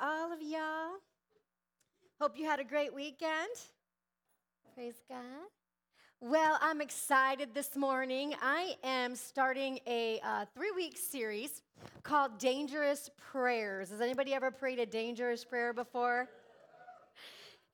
all of y'all. Hope you had a great weekend. Praise God. Well, I'm excited this morning. I am starting a uh, three week series called Dangerous Prayers. Has anybody ever prayed a dangerous prayer before?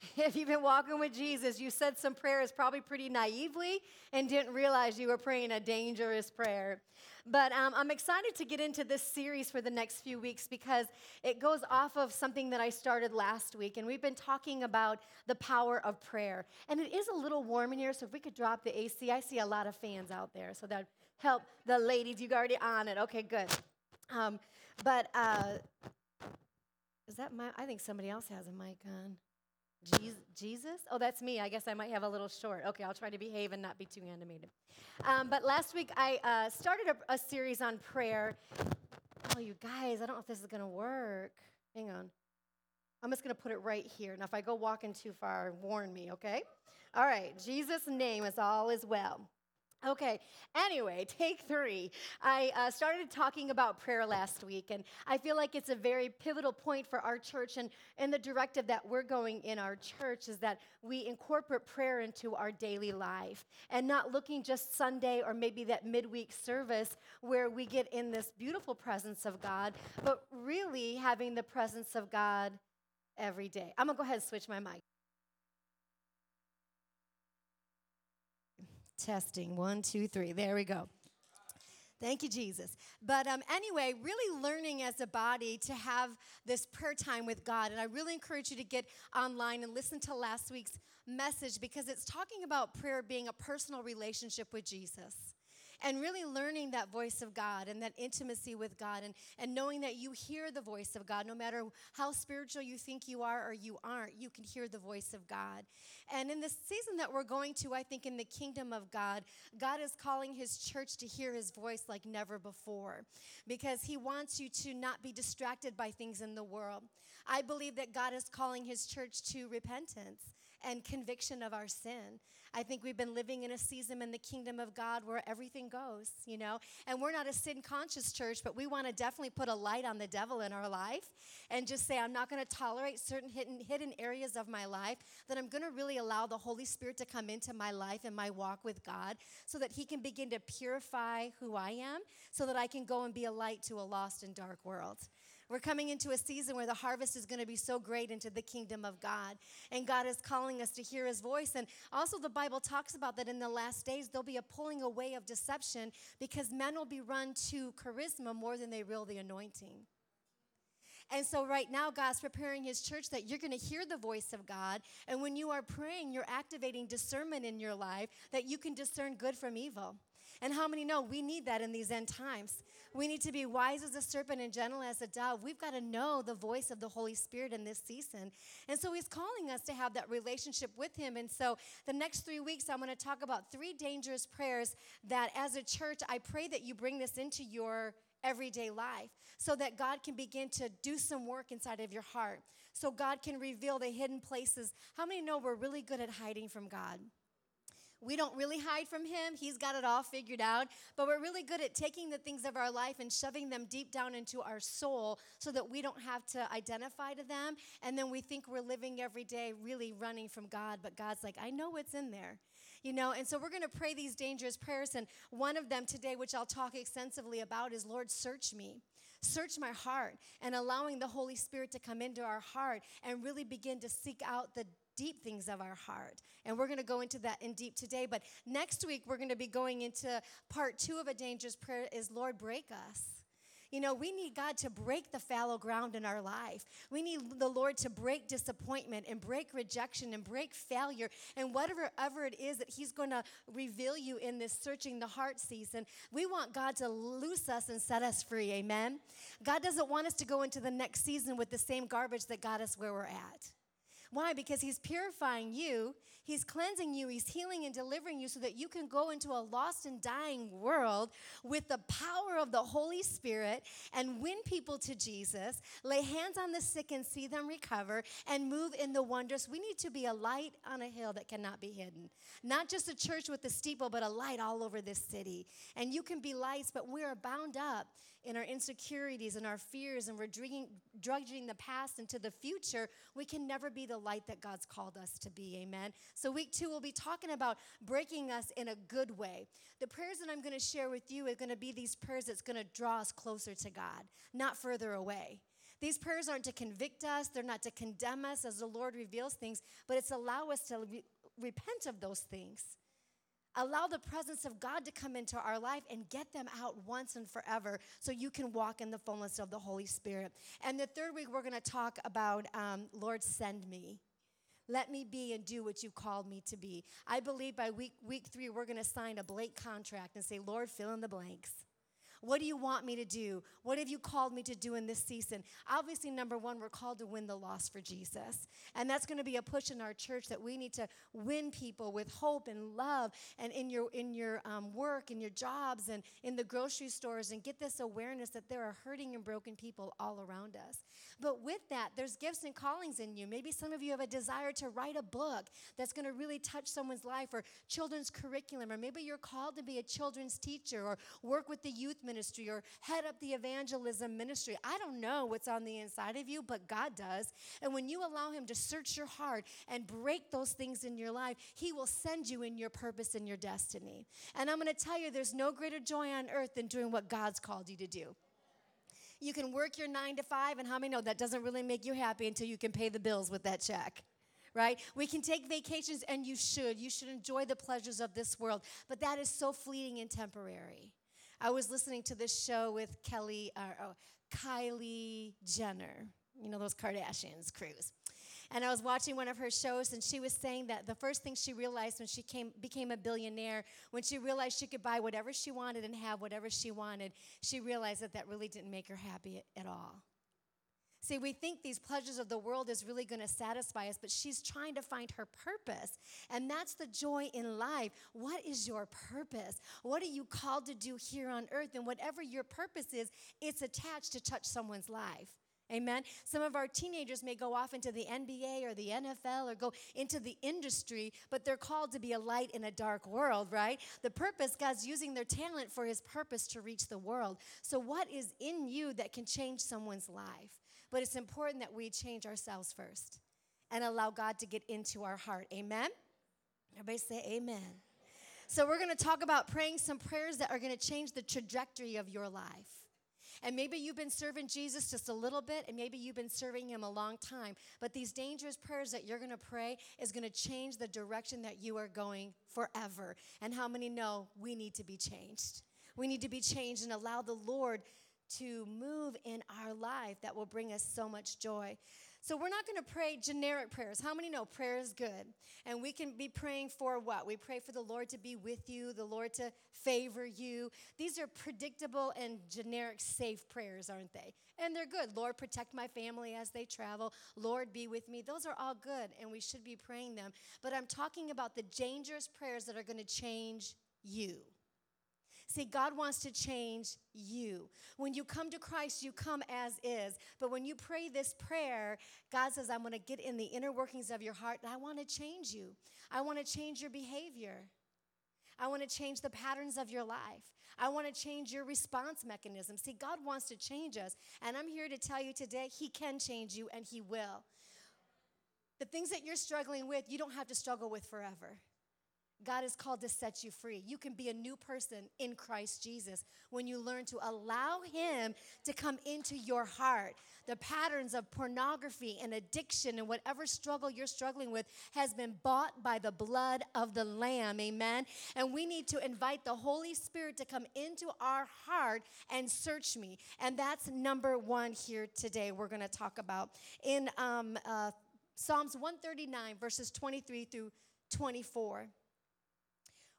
If you've been walking with Jesus, you said some prayers probably pretty naively and didn't realize you were praying a dangerous prayer. But um, I'm excited to get into this series for the next few weeks because it goes off of something that I started last week. And we've been talking about the power of prayer. And it is a little warm in here, so if we could drop the AC, I see a lot of fans out there. So that help the ladies. You already on it. Okay, good. Um, but uh, is that my? I think somebody else has a mic on. Jesus? Oh, that's me. I guess I might have a little short. Okay, I'll try to behave and not be too animated. Um, but last week I uh, started a, a, series on prayer. Oh, you guys, I don't know if this is going to work. Hang on. I'm just going to put it right here. Now, if I go walking too far, warn me, okay? All right, Jesus' name is all is well. Okay, anyway, take three. I uh, started talking about prayer last week, and I feel like it's a very pivotal point for our church and, and the directive that we're going in our church is that we incorporate prayer into our daily life and not looking just Sunday or maybe that midweek service where we get in this beautiful presence of God, but really having the presence of God every day. I'm gonna go ahead and switch my mic. Testing. One, two, three. There we go. Thank you, Jesus. But um, anyway, really learning as a body to have this prayer time with God. And I really encourage you to get online and listen to last week's message because it's talking about prayer being a personal relationship with Jesus and really learning that voice of God and that intimacy with God and, and knowing that you hear the voice of God no matter how spiritual you think you are or you aren't, you can hear the voice of God. And in this season that we're going to, I think in the kingdom of God, God is calling his church to hear his voice like never before because he wants you to not be distracted by things in the world. I believe that God is calling his church to repentance and conviction of our sin. I think we've been living in a season in the kingdom of God where everything goes, you know? And we're not a sin conscious church, but we want to definitely put a light on the devil in our life and just say, I'm not going to tolerate certain hidden, hidden areas of my life, that I'm going to really allow the Holy Spirit to come into my life and my walk with God so that He can begin to purify who I am so that I can go and be a light to a lost and dark world. We're coming into a season where the harvest is going to be so great into the kingdom of God. And God is calling us to hear his voice. And also, the Bible talks about that in the last days, there'll be a pulling away of deception because men will be run to charisma more than they will the anointing. And so, right now, God's preparing His church that you're going to hear the voice of God. And when you are praying, you're activating discernment in your life that you can discern good from evil. And how many know we need that in these end times? We need to be wise as a serpent and gentle as a dove. We've got to know the voice of the Holy Spirit in this season. And so He's calling us to have that relationship with Him. And so the next three weeks, I'm going to talk about three dangerous prayers that as a church, I pray that you bring this into your everyday life so that God can begin to do some work inside of your heart. So God can reveal the hidden places. How many know we're really good at hiding from God? We don't really hide from Him. He's got it all figured out. But we're really good at taking the things of our life and shoving them deep down into our soul so that we don't have to identify to them. And then we think we're living every day really running from God. But God's like, I know what's in there. You know, and so we're going to pray these dangerous prayers. And one of them today, which I'll talk extensively about, is Lord, search me. Search my heart and allowing the Holy Spirit to come into our heart and really begin to seek out the deep things of our heart. And we're going to go into that in deep today. But next week, we're going to be going into part two of a dangerous prayer is Lord, break us. You know, we need God to break the fallow ground in our life. We need the Lord to break disappointment and break rejection and break failure and whatever ever it is that He's going to reveal you in this searching the heart season. We want God to loose us and set us free. Amen. God doesn't want us to go into the next season with the same garbage that got us where we're at. Why? Because He's purifying you, He's cleansing you, He's healing and delivering you so that you can go into a lost and dying world with the power of the Holy Spirit and win people to Jesus, lay hands on the sick and see them recover, and move in the wonders. We need to be a light on a hill that cannot be hidden. Not just a church with a steeple, but a light all over this city. And you can be lights, but we are bound up in our insecurities and our fears and we're drugging, drudging the past into the future, we can never be the light that God's called us to be. Amen. So, week two, we'll be talking about breaking us in a good way. The prayers that I'm going to share with you are going to be these prayers that's going to draw us closer to God, not further away. These prayers aren't to convict us, they're not to condemn us as the Lord reveals things, but it's allow us to re- repent of those things. Allow the presence of God to come into our life and get them out once and forever so you can walk in the fullness of the Holy Spirit. And the third week, we're going to talk about um, Lord, send me. Let me be and do what you called me to be. I believe by week, week three, we're going to sign a blank contract and say, Lord, fill in the blanks. What do you want me to do? What have you called me to do in this season? Obviously, number one, we're called to win the lost for Jesus. And that's going to be a push in our church that we need to win people with hope and love and in your, in your um, work, in your jobs, and in the grocery stores, and get this awareness that there are hurting and broken people all around us. But with that, there's gifts and callings in you. Maybe some of you have a desire to write a book that's going to really touch someone's life, or children's curriculum, or maybe you're called to be a children's teacher, or work with the youth ministry ministry or head up the evangelism ministry. I don't know what's on the inside of you, but God does. And when you allow Him to search your heart and break those things in your life, He will send you in your purpose and your destiny. And I'm going to tell you, there's no greater joy on earth than doing what God's called you to do. You can work your nine to five, and how many know that doesn't really make you happy until you can pay the bills with that check? right? We can take vacations, and you should. You should enjoy the pleasures of this world, but that is so fleeting and temporary. I was listening to this show with Kelly, uh, oh, Kylie Jenner, you know, those Kardashians crews. And I was watching one of her shows, and she was saying that the first thing she realized when she came, became a billionaire, when she realized she could buy whatever she wanted and have whatever she wanted, she realized that that really didn't make her happy at all. See, we think these pleasures of the world is really going to satisfy us, but she's trying to find her purpose. And that's the joy in life. What is your purpose? What are you called to do here on earth? And whatever your purpose is, it's attached to touch someone's life. Amen. Some of our teenagers may go off into the NBA or the NFL or go into the industry, but they're called to be a light in a dark world, right? The purpose, God's using their talent for his purpose to reach the world. So, what is in you that can change someone's life? But it's important that we change ourselves first and allow God to get into our heart. Amen? Everybody say amen. So, we're to talk about praying some prayers that are to change the trajectory of your life. And maybe you've been serving Jesus just a little bit, and maybe you've been serving him a long time. But these dangerous prayers that you're going to pray is going to change the direction that you are going forever. And how many know we need to be changed? We need to be changed and allow the Lord to move in our life that will bring us so much joy. So we're not going to pray generic prayers. How many know prayer is good? And we can be praying for what? We pray for the Lord to be with you, the Lord to favor you. These are predictable and generic, safe prayers, aren't they? And they're good. Lord, protect my family as they travel. Lord, be with me. Those are all good, and we should be praying them. But I'm talking about the dangerous prayers that are going to change you. See, God wants to change you. When you come to Christ, you come as is. But when you pray this prayer, God says, I'm going to get in the inner workings of your heart and I want to change you. I want to change your behavior. I want to change the patterns of your life. I want to change your response mechanism. See, God wants to change us. And I'm here to tell you today, He can change you and He will. The things that you're struggling with, you don't have to struggle with forever. God is called to set you free. You can be a new person in Christ Jesus when you learn to allow Him to come into your heart. The patterns of pornography and addiction and whatever struggle you're struggling with has been bought by the blood of the Lamb. Amen. And we need to invite the Holy Spirit to come into our heart and search me. And that's number one here today, we're going to talk about. In um, uh, Psalms 139, verses 23 through 24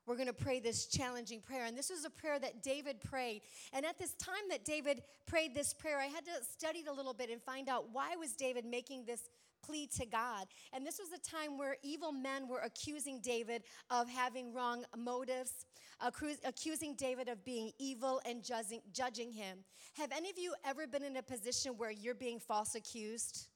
we're going to pray this challenging prayer. And this was a prayer that David prayed. And at this time that David prayed this prayer, I had to study it a little bit and find out why was David making this plea to God. And this was a time where evil men were accusing David of having wrong motives, accusing David of being evil and judging, judging him. Have any of you ever been in a position where you're being false accused?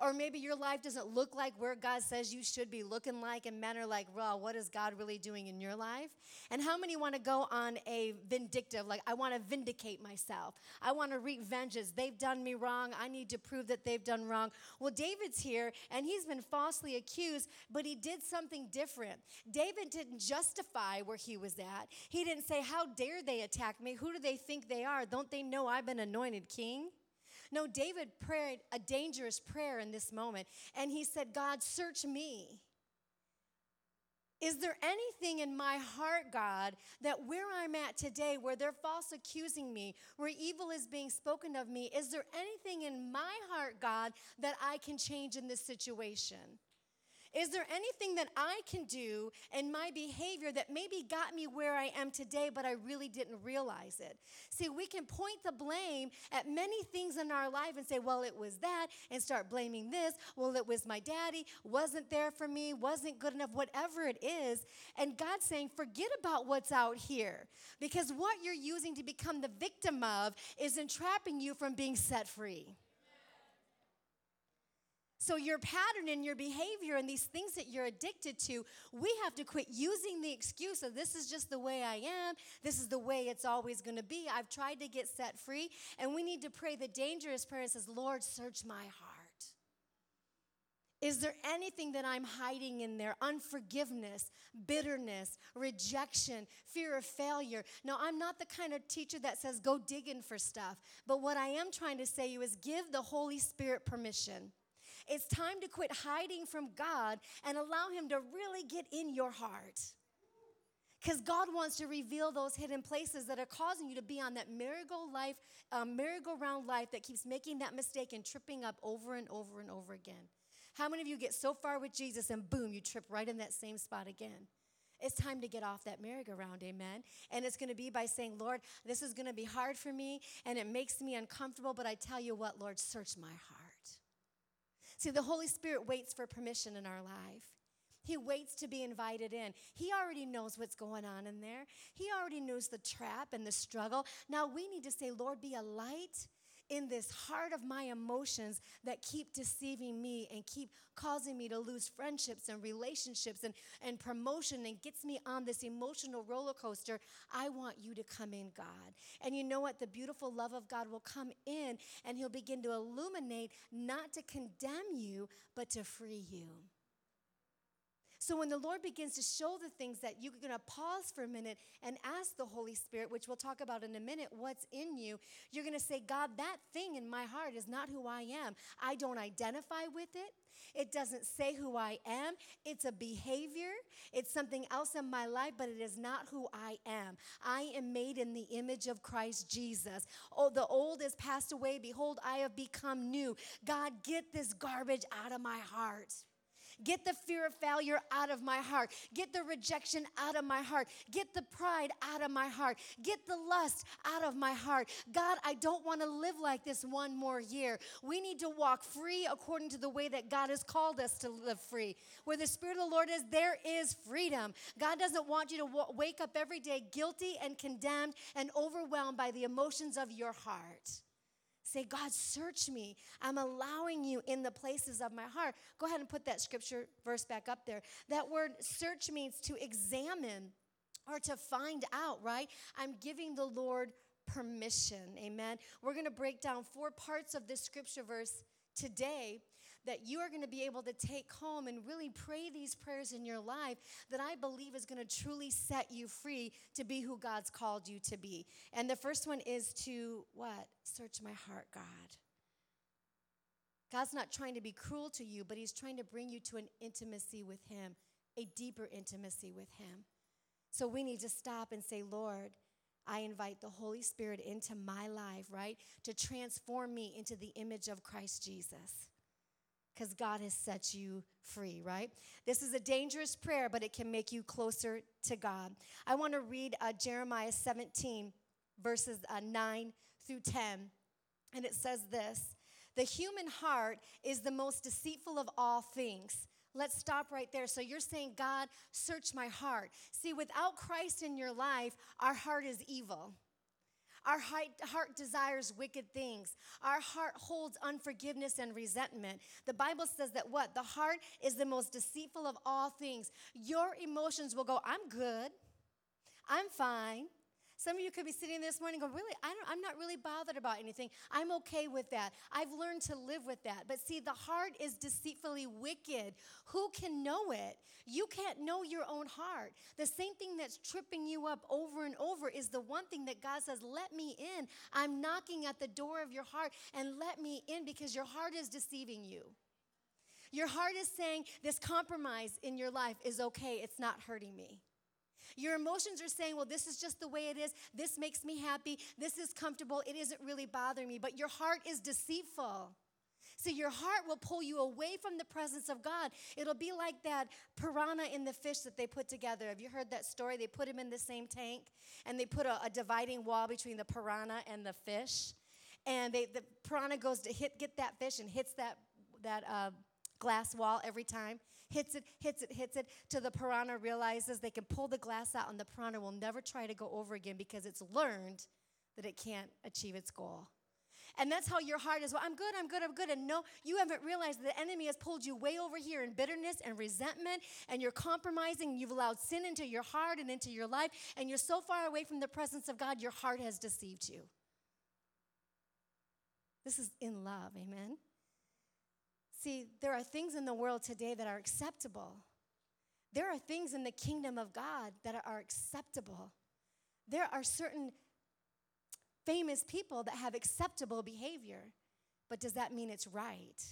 Or maybe your life doesn't look like where God says you should be looking like, and men are like, well, what is God really doing in your life? And how many want to go on a vindictive, like, I want to vindicate myself? I want to wreak vengeance. They've done me wrong. I need to prove that they've done wrong. Well, David's here, and he's been falsely accused, but he did something different. David didn't justify where he was at. He didn't say, How dare they attack me? Who do they think they are? Don't they know I've been anointed king? No, David prayed a dangerous prayer in this moment, and he said, God, search me. Is there anything in my heart, God, that where I'm at today, where they're false accusing me, where evil is being spoken of me, is there anything in my heart, God, that I can change in this situation? Is there anything that I can do in my behavior that maybe got me where I am today, but I really didn't realize it? See, we can point the blame at many things in our life and say, well, it was that, and start blaming this. Well, it was my daddy, wasn't there for me, wasn't good enough, whatever it is. And God's saying, forget about what's out here, because what you're using to become the victim of is entrapping you from being set free. So, your pattern and your behavior and these things that you're addicted to, we have to quit using the excuse of this is just the way I am. This is the way it's always going to be. I've tried to get set free. And we need to pray the dangerous prayer that says, Lord, search my heart. Is there anything that I'm hiding in there? Unforgiveness, bitterness, rejection, fear of failure. Now, I'm not the kind of teacher that says go digging for stuff. But what I am trying to say to you is give the Holy Spirit permission it's time to quit hiding from God and allow Him to really get in your heart. Because God wants to reveal those hidden places that are causing you to be on that merry-go life, um, merry-go-round life that keeps making that mistake and tripping up over and over and over again. How many of you get so far with Jesus and boom, you trip right in that same spot again? It's time to get off that merry-go-round, amen. And it's going to be by saying, Lord, this is going to be hard for me and it makes me uncomfortable, but I tell you what, Lord, search my heart. See, the Holy Spirit waits for permission in our life. He waits to be invited in. He already knows what's going on in there. He already knows the trap and the struggle. Now we need to say, Lord, be a light in this heart of my emotions that keep deceiving me and keep causing me to lose friendships and relationships and, and promotion and gets me on this emotional roller coaster, I want you to come in, God. And you know what? The beautiful love of God will come in and He'll begin to illuminate, not to condemn you, but to free you. So when the Lord begins to show the things that you're going to pause for a minute and ask the Holy Spirit, which we'll talk about in a minute, what's in you, you're going to say, God, that thing in my heart is not who I am. I don't identify with it. It doesn't say who I am. It's a behavior. It's something else in my life, but it is not who I am. I am made in the image of Christ Jesus. Oh, the old is passed away. Behold, I have become new. God, get this garbage out of my heart. Get the fear of failure out of my heart. Get the rejection out of my heart. Get the pride out of my heart. Get the lust out of my heart. God, I don't want to live like this one more year. We need to walk free according to the way that God has called us to live free. Where the Spirit of the Lord is, there is freedom. God doesn't want you to w- wake up every day guilty and condemned and overwhelmed by the emotions of your heart. Say, God, search me. I'm allowing you in the places of my heart. Go ahead and put that scripture verse back up there. That word search means to examine or to find out, right? I'm giving the Lord permission. Amen. We're going to break down four parts of this scripture verse today that you are going to be able to take home and really pray these prayers in your life that I believe is going to truly set you free to be who God's called you to be. And the first one is to what? Search my heart, God. God's not trying to be cruel to you, but He's trying to bring you to an intimacy with Him, a deeper intimacy with Him. So we need to stop and say, Lord, I invite the Holy Spirit into my life, right? To transform me into the image of Christ Jesus because God has set you free, right? This is a dangerous prayer, but it can make you closer to God. I want to read uh, Jeremiah 17, verses uh, 9 through 10. And it says this The human heart is the most deceitful of all things. Let's stop right there. So you're saying, God, search my heart. See, without Christ in your life, our heart is evil. Our heart desires wicked things. Our heart holds unforgiveness and resentment. The Bible says that what? The heart is the most deceitful of all things. Your emotions will go, I'm good. I'm fine. Some of you could be sitting this morning going, Really? I I'm not really bothered about anything. I'm okay with that. I've learned to live with that. But see, the heart is deceitfully wicked. Who can know it? You can't know your own heart. The same thing that's tripping you up over and over is the one thing that God says, Let me in. I'm knocking at the door of your heart and let me in because your heart is deceiving you. Your heart is saying this compromise in your life is okay, it's not hurting me. Your emotions are saying, well, this is just the way it is. This makes me happy. This is comfortable. It isn't really bothering me. But your heart is deceitful. See, your heart will pull you away from the presence of God. It'll be like that piranha in the fish that they put together. Have you heard that story? They put him in the same tank and they put a, a dividing wall between the piranha and the fish. And they, the piranha goes to hit, get that fish and hits that, that uh, glass wall every time hits it, hits it, hits it, till the piranha realizes they can pull the glass out and the piranha will never try to go over again because it's learned that it can't achieve its goal. And that's how your heart is. Well, I'm good, I'm good, I'm good. And no, you haven't realized the enemy has pulled you way over here in bitterness and resentment, and you're compromising. You've allowed sin into your heart and into your life, and you're so far away from the presence of God, your heart has deceived you. This is in love, amen? See, there are things in the world today that are acceptable. There are things in the kingdom of God that are acceptable. There are certain famous people that have acceptable behavior, but does that mean it's right?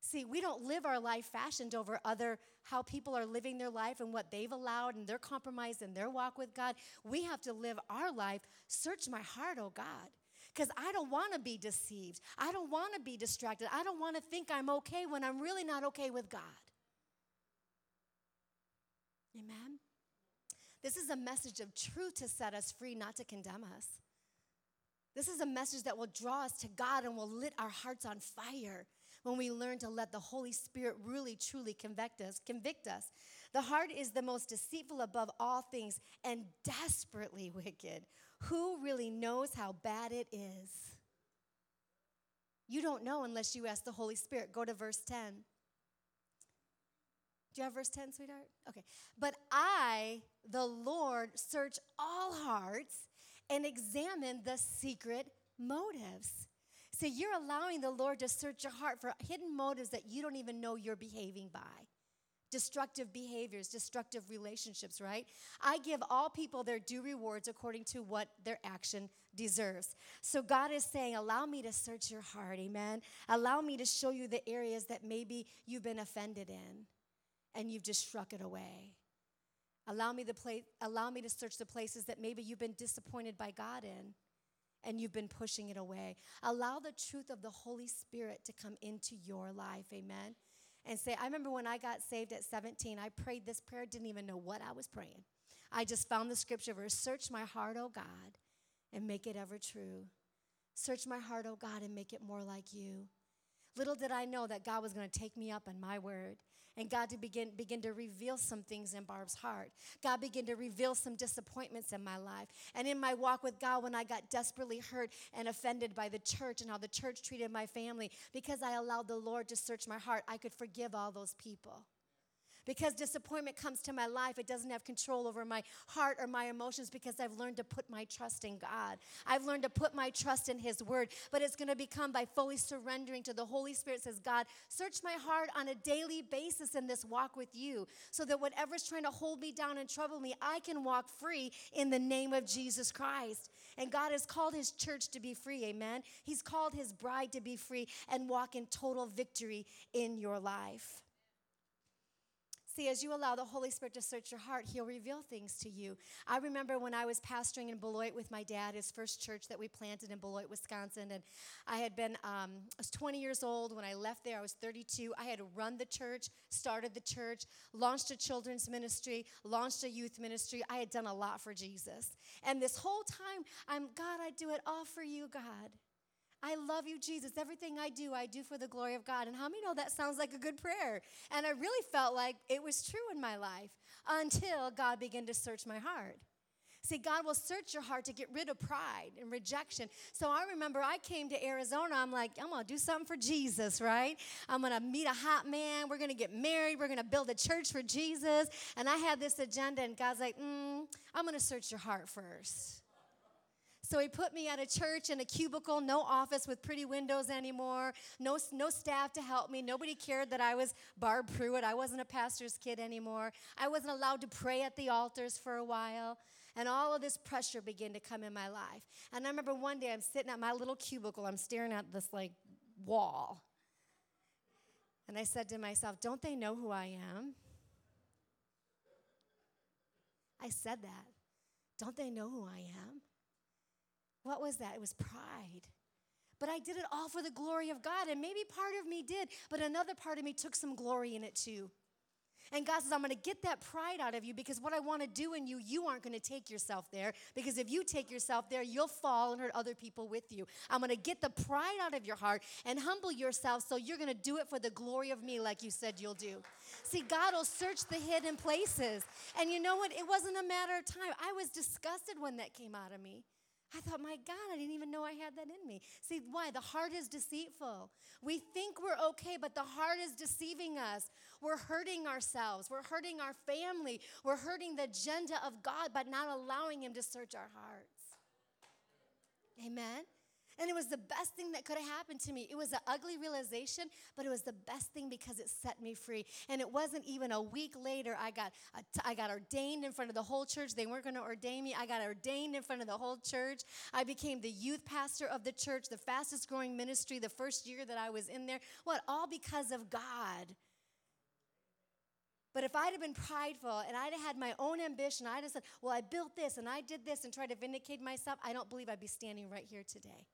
See, we don't live our life fashioned over other how people are living their life and what they've allowed and their compromise and their walk with God. We have to live our life. Search my heart, oh God because I don't want to be deceived. I don't want to be distracted. I don't want to think I'm okay when I'm really not okay with God. Amen. This is a message of truth to set us free, not to condemn us. This is a message that will draw us to God and will lit our hearts on fire when we learn to let the Holy Spirit really truly convict us, convict us. The heart is the most deceitful above all things and desperately wicked. Who really knows how bad it is? You don't know unless you ask the Holy Spirit. Go to verse 10. Do you have verse 10, sweetheart? Okay. But I, the Lord, search all hearts and examine the secret motives. So you're allowing the Lord to search your heart for hidden motives that you don't even know you're behaving by destructive behaviors, destructive relationships, right? I give all people their due rewards according to what their action deserves. So God is saying, Allow me to search your heart, amen? Allow me to show you the areas that maybe you've been offended in and you've just struck it away. Allow me, to play, allow me to search the places that maybe you've been disappointed by God in and you've been pushing it away. Allow the truth of the Holy Spirit to come into your life, amen? And say, I remember when I got saved at 17, I prayed this prayer, didn't even know what I was praying. I just found the scripture verse Search my heart, O God, and make it ever true. Search my heart, O God, and make it more like you. Little did I know that God was going to take me up on my word and God to begin, begin to reveal some things in Barb's heart. God began to reveal some disappointments in my life. And in my walk with God, when I got desperately hurt and offended by the church and how the church treated my family, because I allowed the Lord to search my heart, I could forgive all those people. Because disappointment comes to my life, it doesn't have control over my heart or my emotions because I've learned to put my trust in God. I've learned to put my trust in His Word, but it's going to become by fully surrendering to the Holy Spirit. Says, God, search my heart on a daily basis in this walk with you so that whatever's trying to hold me down and trouble me, I can walk free in the name of Jesus Christ. And God has called His church to be free, amen? He's called His bride to be free and walk in total victory in your life. See, as you allow the Holy Spirit to search your heart, He'll reveal things to you. I remember when I was pastoring in Beloit with my dad, his first church that we planted in Beloit, Wisconsin, and I had been, um, I was 20 years old when I left there. I was 32. I had run the church, started the church, launched a children's ministry, launched a youth ministry. I had done a lot for Jesus. And this whole time, I'm, God, I do it all for you, God. I love you, Jesus. Everything I do, I do for the glory of God. And how many know that sounds like a good prayer? And I really felt like it was true in my life until God began to search my heart. See, God will search your heart to get rid of pride and rejection. So I remember I came to Arizona. I'm like, I'm going to do something for Jesus, right? I'm going to meet a hot man. We're going to get married. We're going to build a church for Jesus. And I had this agenda, and God's like, mm, I'm going to search your heart first. So he put me at a church in a cubicle, no office with pretty windows anymore, no, no staff to help me. Nobody cared that I was Barb Pruitt. I wasn't a pastor's kid anymore. I wasn't allowed to pray at the altars for a while. And all of this pressure began to come in my life. And I remember one day I'm sitting at my little cubicle, I'm staring at this like wall. And I said to myself, Don't they know who I am? I said that. Don't they know who I am? What was that? It was pride. But I did it all for the glory of God. And maybe part of me did, but another part of me took some glory in it too. And God says, I'm going to get that pride out of you because what I want to do in you, you aren't going to take yourself there. Because if you take yourself there, you'll fall and hurt other people with you. I'm going to get the pride out of your heart and humble yourself so you're going to do it for the glory of me, like you said you'll do. See, God will search the hidden places. And you know what? It wasn't a matter of time. I was disgusted when that came out of me. I thought, my God, I didn't even know I had that in me. See, why? The heart is deceitful. We think we're okay, but the heart is deceiving us. We're hurting ourselves. We're hurting our family. We're hurting the agenda of God by not allowing Him to search our hearts. Amen? And it was the best thing that could have happened to me. It was an ugly realization, but it was the best thing because it set me free. And it wasn't even a week later I got I got ordained in front of the whole church. They weren't going to ordain me. I got ordained in front of the whole church. I became the youth pastor of the church, the fastest growing ministry the first year that I was in there. What? All because of God. But if I'd have been prideful and I'd have had my own ambition, I'd have said, Well, I built this and I did this and tried to vindicate myself, I don't believe I'd be standing right here today.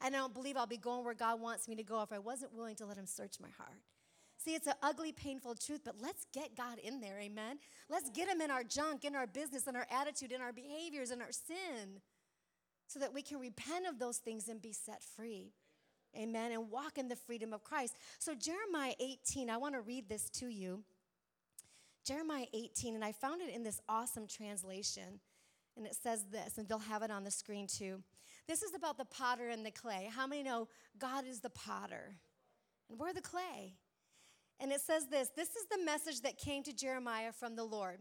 And I don't believe I'll be going where God wants me to go if I wasn't willing to let Him search my heart. See, it's an ugly, painful truth, but let's get God in there, amen? Let's get Him in our junk, in our business, in our attitude, in our behaviors, in our sin, so that we can repent of those things and be set free. Amen. And walk in the freedom of Christ. So, Jeremiah 18, I want to read this to you. Jeremiah 18, and I found it in this awesome translation. And it says this, and they'll have it on the screen too. This is about the potter and the clay. How many know God is the potter? And we're the clay. And it says this this is the message that came to Jeremiah from the Lord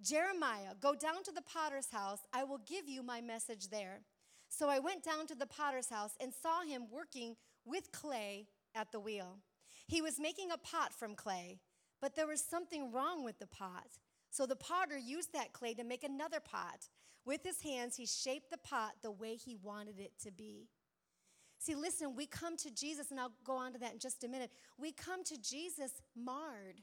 Jeremiah, go down to the potter's house. I will give you my message there. So I went down to the potter's house and saw him working with clay at the wheel. He was making a pot from clay, but there was something wrong with the pot. So the potter used that clay to make another pot. With his hands, he shaped the pot the way he wanted it to be. See, listen, we come to Jesus, and I'll go on to that in just a minute. We come to Jesus marred.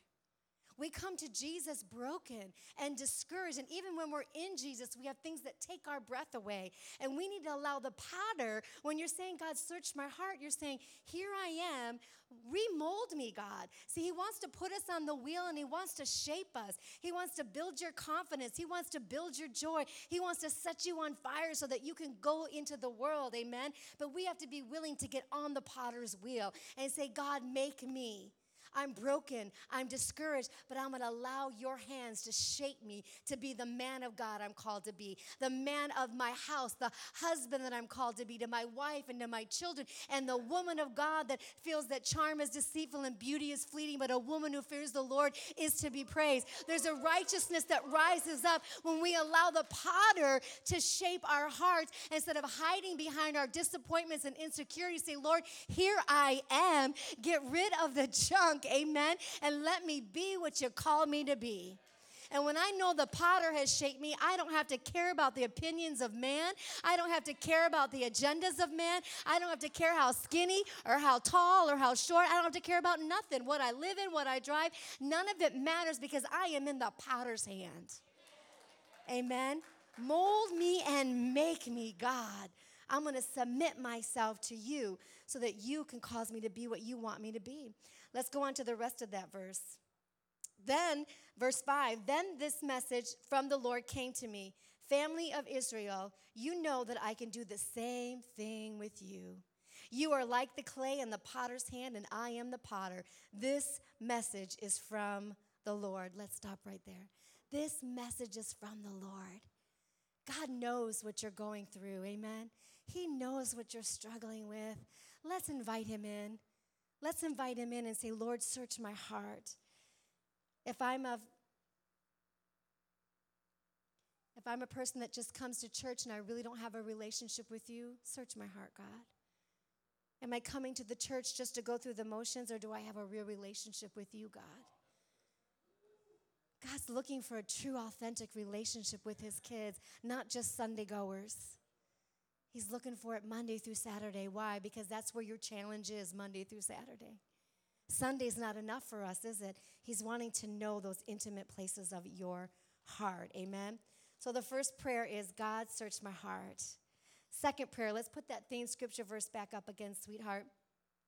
We come to Jesus broken and discouraged. And even when we're in Jesus, we have things that take our breath away. And we need to allow the potter, when you're saying, God, search my heart, you're saying, Here I am, remold me, God. See, He wants to put us on the wheel and He wants to shape us. He wants to build your confidence. He wants to build your joy. He wants to set you on fire so that you can go into the world. Amen. But we have to be willing to get on the potter's wheel and say, God, make me. I'm broken. I'm discouraged, but I'm going to allow your hands to shape me to be the man of God I'm called to be, the man of my house, the husband that I'm called to be, to my wife and to my children, and the woman of God that feels that charm is deceitful and beauty is fleeting, but a woman who fears the Lord is to be praised. There's a righteousness that rises up when we allow the potter to shape our hearts instead of hiding behind our disappointments and insecurities. Say, Lord, here I am. Get rid of the junk amen, and let me be what you call me to be. And when I know the potter has shaped me, I don't have to care about the opinions of man. I don't have to care about the agendas of man. I don't have to care how skinny or how tall or how short. I don't have to care about nothing. What I live in, what I drive, none of it matters because I am in the potter's hand. Amen. Mold me and make me, God. I'm going to submit myself to you so that you can cause me to be what you want me to be. Let's go on to the rest of that verse. Then, verse 5 Then this message from the Lord came to me Family of Israel, you know that I can do the same thing with you. You are like the clay in the potter's hand, and I am the potter. This message is from the Lord. Let's stop right there. This message is from the Lord. God knows what you're going through. Amen. He knows what you're struggling with. Let's invite him in. Let's invite him in and say, Lord, search my heart. If I'm a if I'm a person that just comes to church and I really don't have a relationship with you, search my heart, God. Am I coming to the church just to go through the motions or do I have a real relationship with you, God? God's looking for a true, authentic relationship with his kids, not just Sunday goers. He's looking for it Monday through Saturday. Why? Because that's where your challenge is Monday through Saturday. Sunday's not enough for us, is it? He's wanting to know those intimate places of your heart. Amen. So the first prayer is God, search my heart. Second prayer, let's put that theme scripture verse back up again, sweetheart.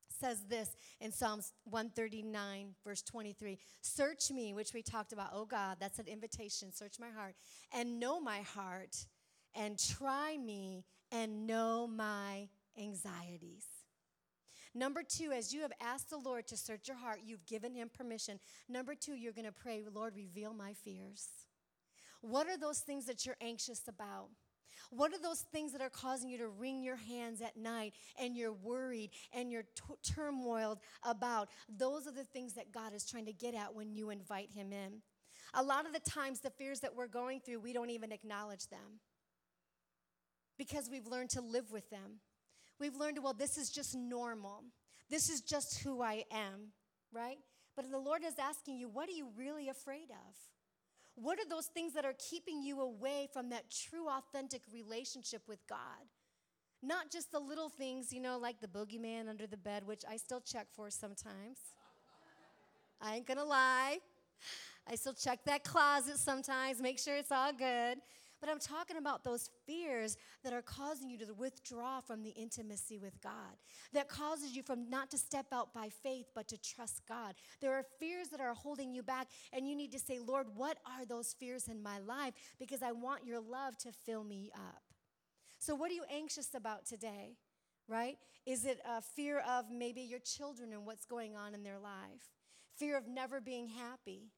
Says this in Psalms 139, verse 23 Search me, which we talked about. Oh God, that's an invitation. Search my heart and know my heart and try me and know my anxieties. Number two, as you have asked the Lord to search your heart, you've given him permission. Number two, you're going to pray, Lord, reveal my fears. What are those things that you're anxious about? What are those things that are causing you to wring your hands at night and you're worried and you're t- turmoiled about? Those are the things that God is trying to get at when you invite Him in. A lot of the times, the fears that we're going through, we don't even acknowledge them because we've learned to live with them. We've learned, well, this is just normal. This is just who I am, right? But the Lord is asking you, what are you really afraid of? What are those things that are keeping you away from that true, authentic relationship with God? Not just the little things, you know, like the boogeyman under the bed, which I still check for sometimes. I ain't gonna lie. I still check that closet sometimes, make sure it's all good. But I'm talking about those fears that are causing you to withdraw from the intimacy with God, that causes you from not to step out by faith, but to trust God. There are fears that are holding you back, and you need to say, Lord, what are those fears in my life? Because I want your love to fill me up. So, what are you anxious about today? Right? Is it a fear of maybe your children and what's going on in their life? Fear of never being happy?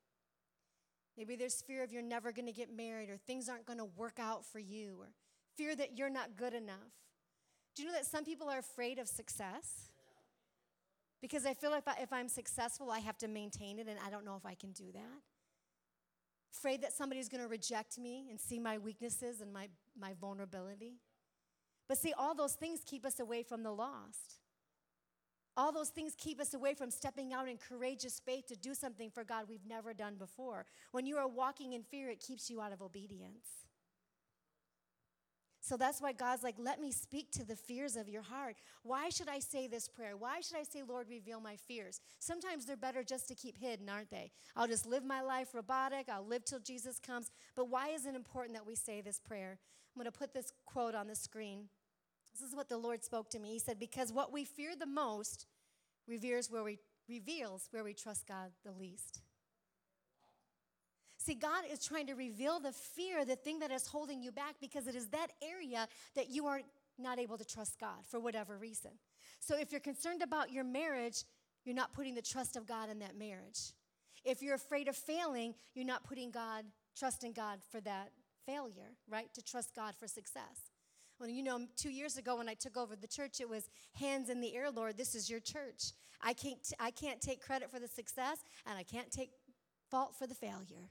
Maybe there's fear of you're never going to get married or things aren't going to work out for you or fear that you're not good enough. Do you know that some people are afraid of success? Because I feel like if, I, if I'm successful, I have to maintain it, and I don't know if I can do that. Afraid that somebody's going to reject me and see my weaknesses and my, my vulnerability. But see, all those things keep us away from the lost. All those things keep us away from stepping out in courageous faith to do something for God we've never done before. When you are walking in fear, it keeps you out of obedience. So that's why God's like, let me speak to the fears of your heart. Why should I say this prayer? Why should I say, Lord, reveal my fears? Sometimes they're better just to keep hidden, aren't they? I'll just live my life robotic, I'll live till Jesus comes. But why is it important that we say this prayer? I'm going to put this quote on the screen. This is what the Lord spoke to me. He said, Because what we fear the most reveres where we, reveals where we trust God the least. See, God is trying to reveal the fear, the thing that is holding you back, because it is that area that you are not able to trust God for whatever reason. So if you're concerned about your marriage, you're not putting the trust of God in that marriage. If you're afraid of failing, you're not putting God, trusting God for that failure, right? To trust God for success. Well, you know, two years ago when I took over the church, it was hands in the air, Lord, this is your church. I can't, t- I can't take credit for the success, and I can't take fault for the failure.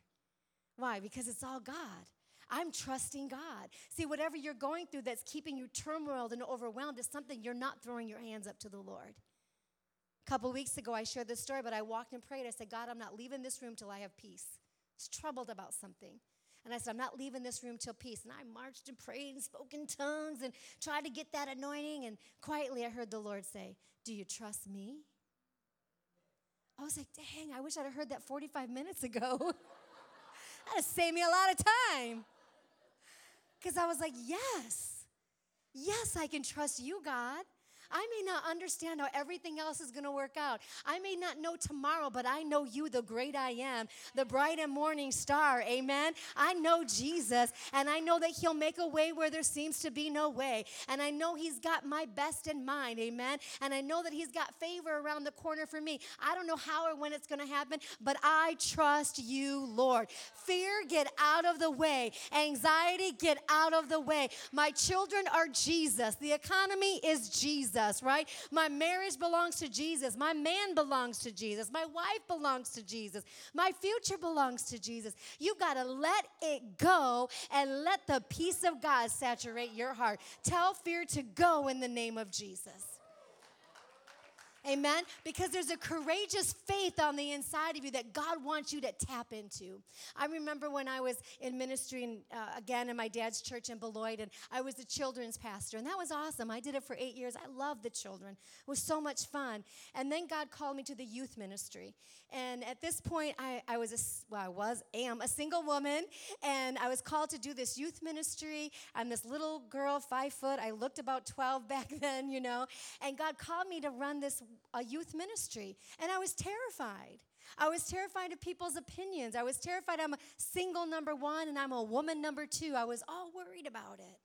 Why? Because it's all God. I'm trusting God. See, whatever you're going through that's keeping you turmoiled and overwhelmed is something you're not throwing your hands up to the Lord. A couple weeks ago, I shared this story, but I walked and prayed. I said, God, I'm not leaving this room till I have peace. I was troubled about something. And I said, I'm not leaving this room till peace. And I marched and prayed and spoke in tongues and tried to get that anointing. And quietly, I heard the Lord say, Do you trust me? I was like, dang, I wish I'd have heard that 45 minutes ago. That'd have saved me a lot of time. Because I was like, yes, yes, I can trust you, God. I may not understand how everything else is going to work out. I may not know tomorrow, but I know you, the great I am, the bright and morning star. Amen. I know Jesus, and I know that He'll make a way where there seems to be no way. And I know He's got my best in mind. Amen. And I know that He's got favor around the corner for me. I don't know how or when it's going to happen, but I trust you, Lord. Fear, get out of the way. Anxiety, get out of the way. My children are Jesus. The economy is Jesus, right? My marriage belongs to Jesus. My man belongs to Jesus. My wife belongs to Jesus. My future belongs to Jesus. You got to let it go and let the peace of God saturate your heart. Tell fear to go in the name of Jesus. Amen? Because there's a courageous faith on the inside of you that God wants you to tap into. I remember when I was in ministry, in, uh, again, in my dad's church in Beloit, and I was the children's pastor, and that was awesome. I did it for eight years. I loved the children, it was so much fun. And then God called me to the youth ministry. And at this point, I, I was, a, well, I was, am a single woman, and I was called to do this youth ministry. I'm this little girl, five foot. I looked about 12 back then, you know, and God called me to run this a youth ministry, and I was terrified. I was terrified of people's opinions. I was terrified I'm a single number one and I'm a woman number two. I was all worried about it.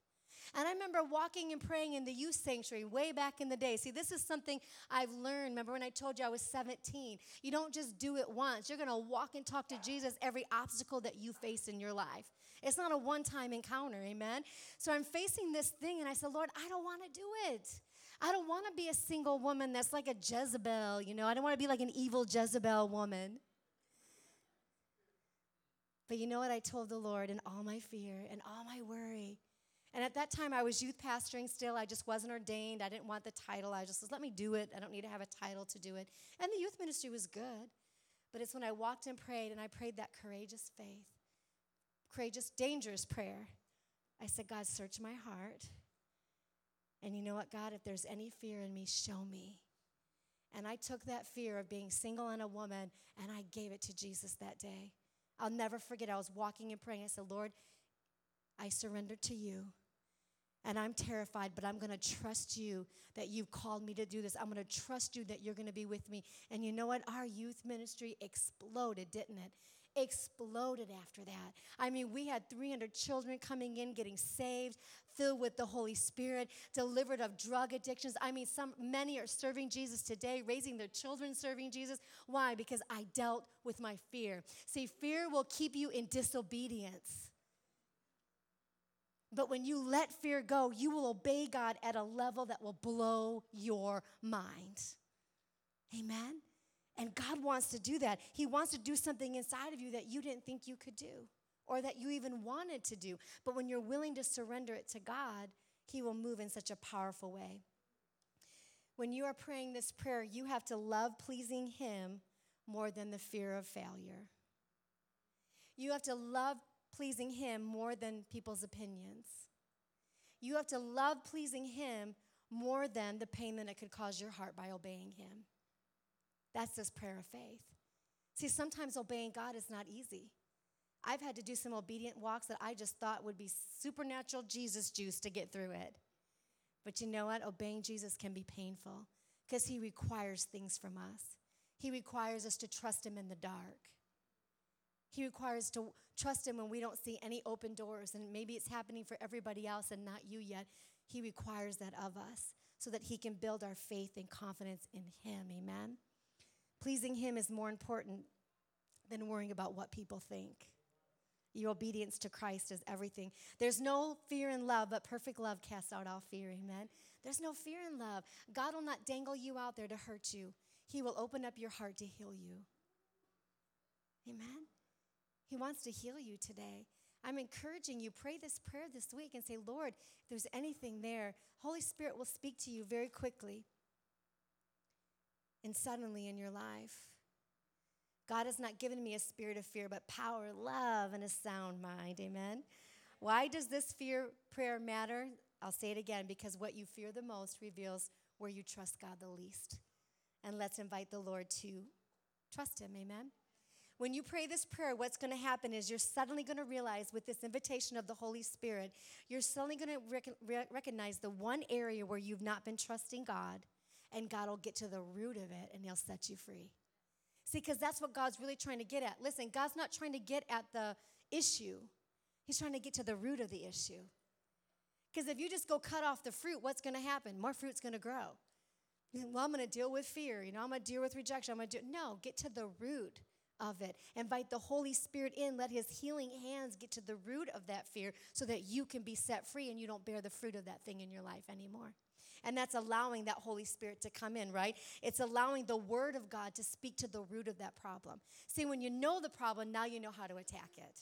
And I remember walking and praying in the youth sanctuary way back in the day. See, this is something I've learned. Remember when I told you I was 17? You don't just do it once, you're going to walk and talk to Jesus every obstacle that you face in your life. It's not a one time encounter, amen? So I'm facing this thing, and I said, Lord, I don't want to do it. I don't want to be a single woman that's like a Jezebel, you know. I don't want to be like an evil Jezebel woman. But you know what? I told the Lord in all my fear and all my worry. And at that time, I was youth pastoring still. I just wasn't ordained. I didn't want the title. I just said, let me do it. I don't need to have a title to do it. And the youth ministry was good. But it's when I walked and prayed, and I prayed that courageous faith, courageous, dangerous prayer. I said, God, search my heart. And you know what, God, if there's any fear in me, show me. And I took that fear of being single and a woman and I gave it to Jesus that day. I'll never forget. I was walking and praying. I said, Lord, I surrender to you. And I'm terrified, but I'm going to trust you that you've called me to do this. I'm going to trust you that you're going to be with me. And you know what? Our youth ministry exploded, didn't it? Exploded after that. I mean, we had 300 children coming in, getting saved, filled with the Holy Spirit, delivered of drug addictions. I mean, some many are serving Jesus today, raising their children serving Jesus. Why? Because I dealt with my fear. See, fear will keep you in disobedience. But when you let fear go, you will obey God at a level that will blow your mind. Amen? And God wants to do that. He wants to do something inside of you that you didn't think you could do or that you even wanted to do. But when you're willing to surrender it to God, He will move in such a powerful way. When you are praying this prayer, you have to love pleasing Him more than the fear of failure. You have to love pleasing Him more than people's opinions. You have to love pleasing Him more than the pain that it could cause your heart by obeying Him. That's this prayer of faith. See, sometimes obeying God is not easy. I've had to do some obedient walks that I just thought would be supernatural Jesus juice to get through it. But you know what? Obeying Jesus can be painful because he requires things from us. He requires us to trust him in the dark. He requires to trust him when we don't see any open doors and maybe it's happening for everybody else and not you yet. He requires that of us so that he can build our faith and confidence in him. Amen. Pleasing Him is more important than worrying about what people think. Your obedience to Christ is everything. There's no fear in love, but perfect love casts out all fear. Amen. There's no fear in love. God will not dangle you out there to hurt you, He will open up your heart to heal you. Amen. He wants to heal you today. I'm encouraging you, pray this prayer this week and say, Lord, if there's anything there, Holy Spirit will speak to you very quickly and suddenly in your life. God has not given me a spirit of fear, but power, love, and a sound mind. Amen. Why does this fear prayer matter? I'll say it again because what you fear the most reveals where you trust God the least. And let's invite the Lord to trust Him. Amen. When you pray this prayer, what's going to happen is you're suddenly going to realize with this invitation of the Holy Spirit, you're suddenly going to rec- recognize the one area where you've not been trusting God, and God will get to the root of it and He'll set you free. See, because that's what God's really trying to get at. Listen, God's not trying to get at the issue, He's trying to get to the root of the issue. Because if you just go cut off the fruit, what's going to happen? More fruit's going to grow. Well, I'm going to deal with fear. You know, I'm going to deal with rejection. I'm going to do no. Get to the root of it. Invite the Holy Spirit in. Let His healing hands get to the root of that fear so that you can be set free and you don't bear the fruit of that thing in your life anymore. And that's allowing that Holy Spirit to come in, right? It's allowing the Word of God to speak to the root of that problem. See, when you know the problem, now you know how to attack it.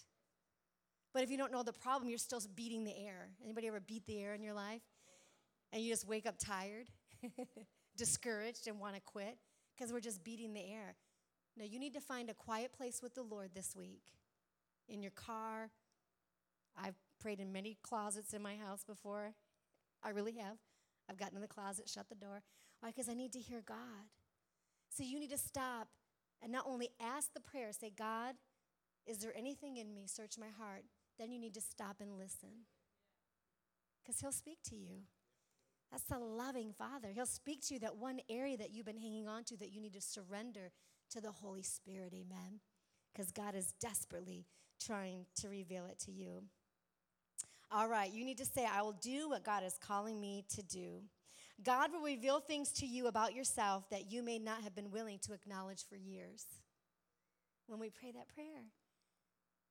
But if you don't know the problem, you're still beating the air. Anybody ever beat the air in your life? And you just wake up tired, discouraged, and want to quit because we're just beating the air. No, you need to find a quiet place with the Lord this week. In your car. I've prayed in many closets in my house before. I really have. I've gotten in the closet, shut the door. Why? Because I need to hear God. So you need to stop and not only ask the prayer, say, God, is there anything in me? Search my heart. Then you need to stop and listen. Because He'll speak to you. That's the loving Father. He'll speak to you that one area that you've been hanging on to that you need to surrender to the Holy Spirit. Amen. Because God is desperately trying to reveal it to you. All right, you need to say, I will do what God is calling me to do. God will reveal things to you about yourself that you may not have been willing to acknowledge for years. When we pray that prayer,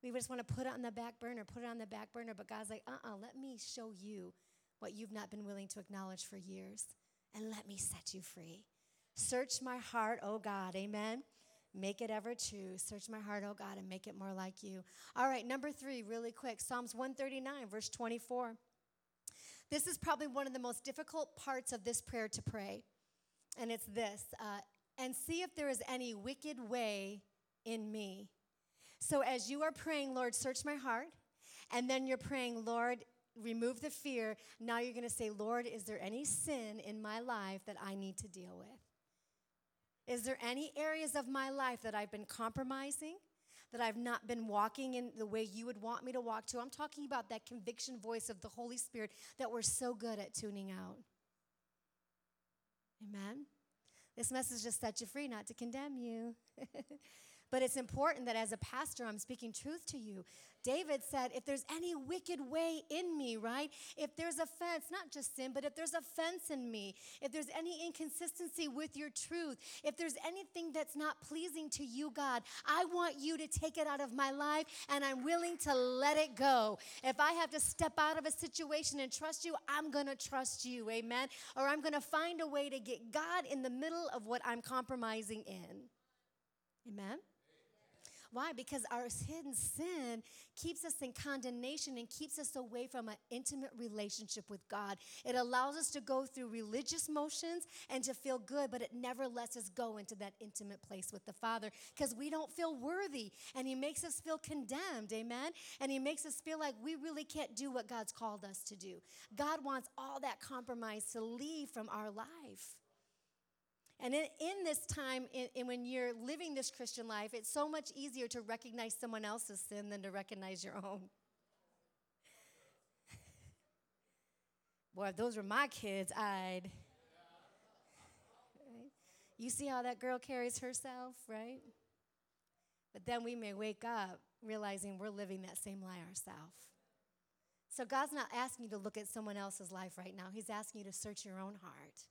we just want to put it on the back burner, put it on the back burner, but God's like, uh uh-uh, uh, let me show you what you've not been willing to acknowledge for years, and let me set you free. Search my heart, oh God, amen. Make it ever true. Search my heart, oh God, and make it more like you. All right, number three, really quick Psalms 139, verse 24. This is probably one of the most difficult parts of this prayer to pray. And it's this uh, and see if there is any wicked way in me. So as you are praying, Lord, search my heart, and then you're praying, Lord, remove the fear. Now you're going to say, Lord, is there any sin in my life that I need to deal with? Is there any areas of my life that I've been compromising? That I've not been walking in the way you would want me to walk to. I'm talking about that conviction voice of the Holy Spirit that we're so good at tuning out. Amen. This message just set you free, not to condemn you. But it's important that as a pastor, I'm speaking truth to you. David said, if there's any wicked way in me, right? If there's offense, not just sin, but if there's offense in me, if there's any inconsistency with your truth, if there's anything that's not pleasing to you, God, I want you to take it out of my life and I'm willing to let it go. If I have to step out of a situation and trust you, I'm going to trust you, amen? Or I'm going to find a way to get God in the middle of what I'm compromising in. Amen? Why? Because our hidden sin keeps us in condemnation and keeps us away from an intimate relationship with God. It allows us to go through religious motions and to feel good, but it never lets us go into that intimate place with the Father because we don't feel worthy and He makes us feel condemned. Amen? And He makes us feel like we really can't do what God's called us to do. God wants all that compromise to leave from our life. And in, in this time, in, in when you're living this Christian life, it's so much easier to recognize someone else's sin than to recognize your own. Boy, if those were my kids, I'd. Right? You see how that girl carries herself, right? But then we may wake up realizing we're living that same lie ourselves. So God's not asking you to look at someone else's life right now. He's asking you to search your own heart.